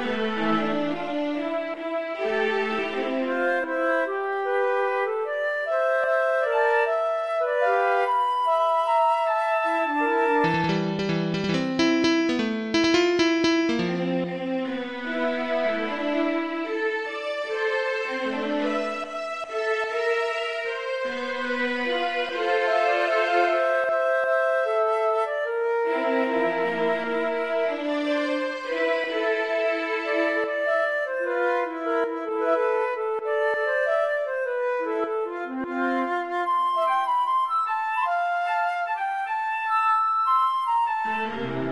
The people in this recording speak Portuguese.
Música Música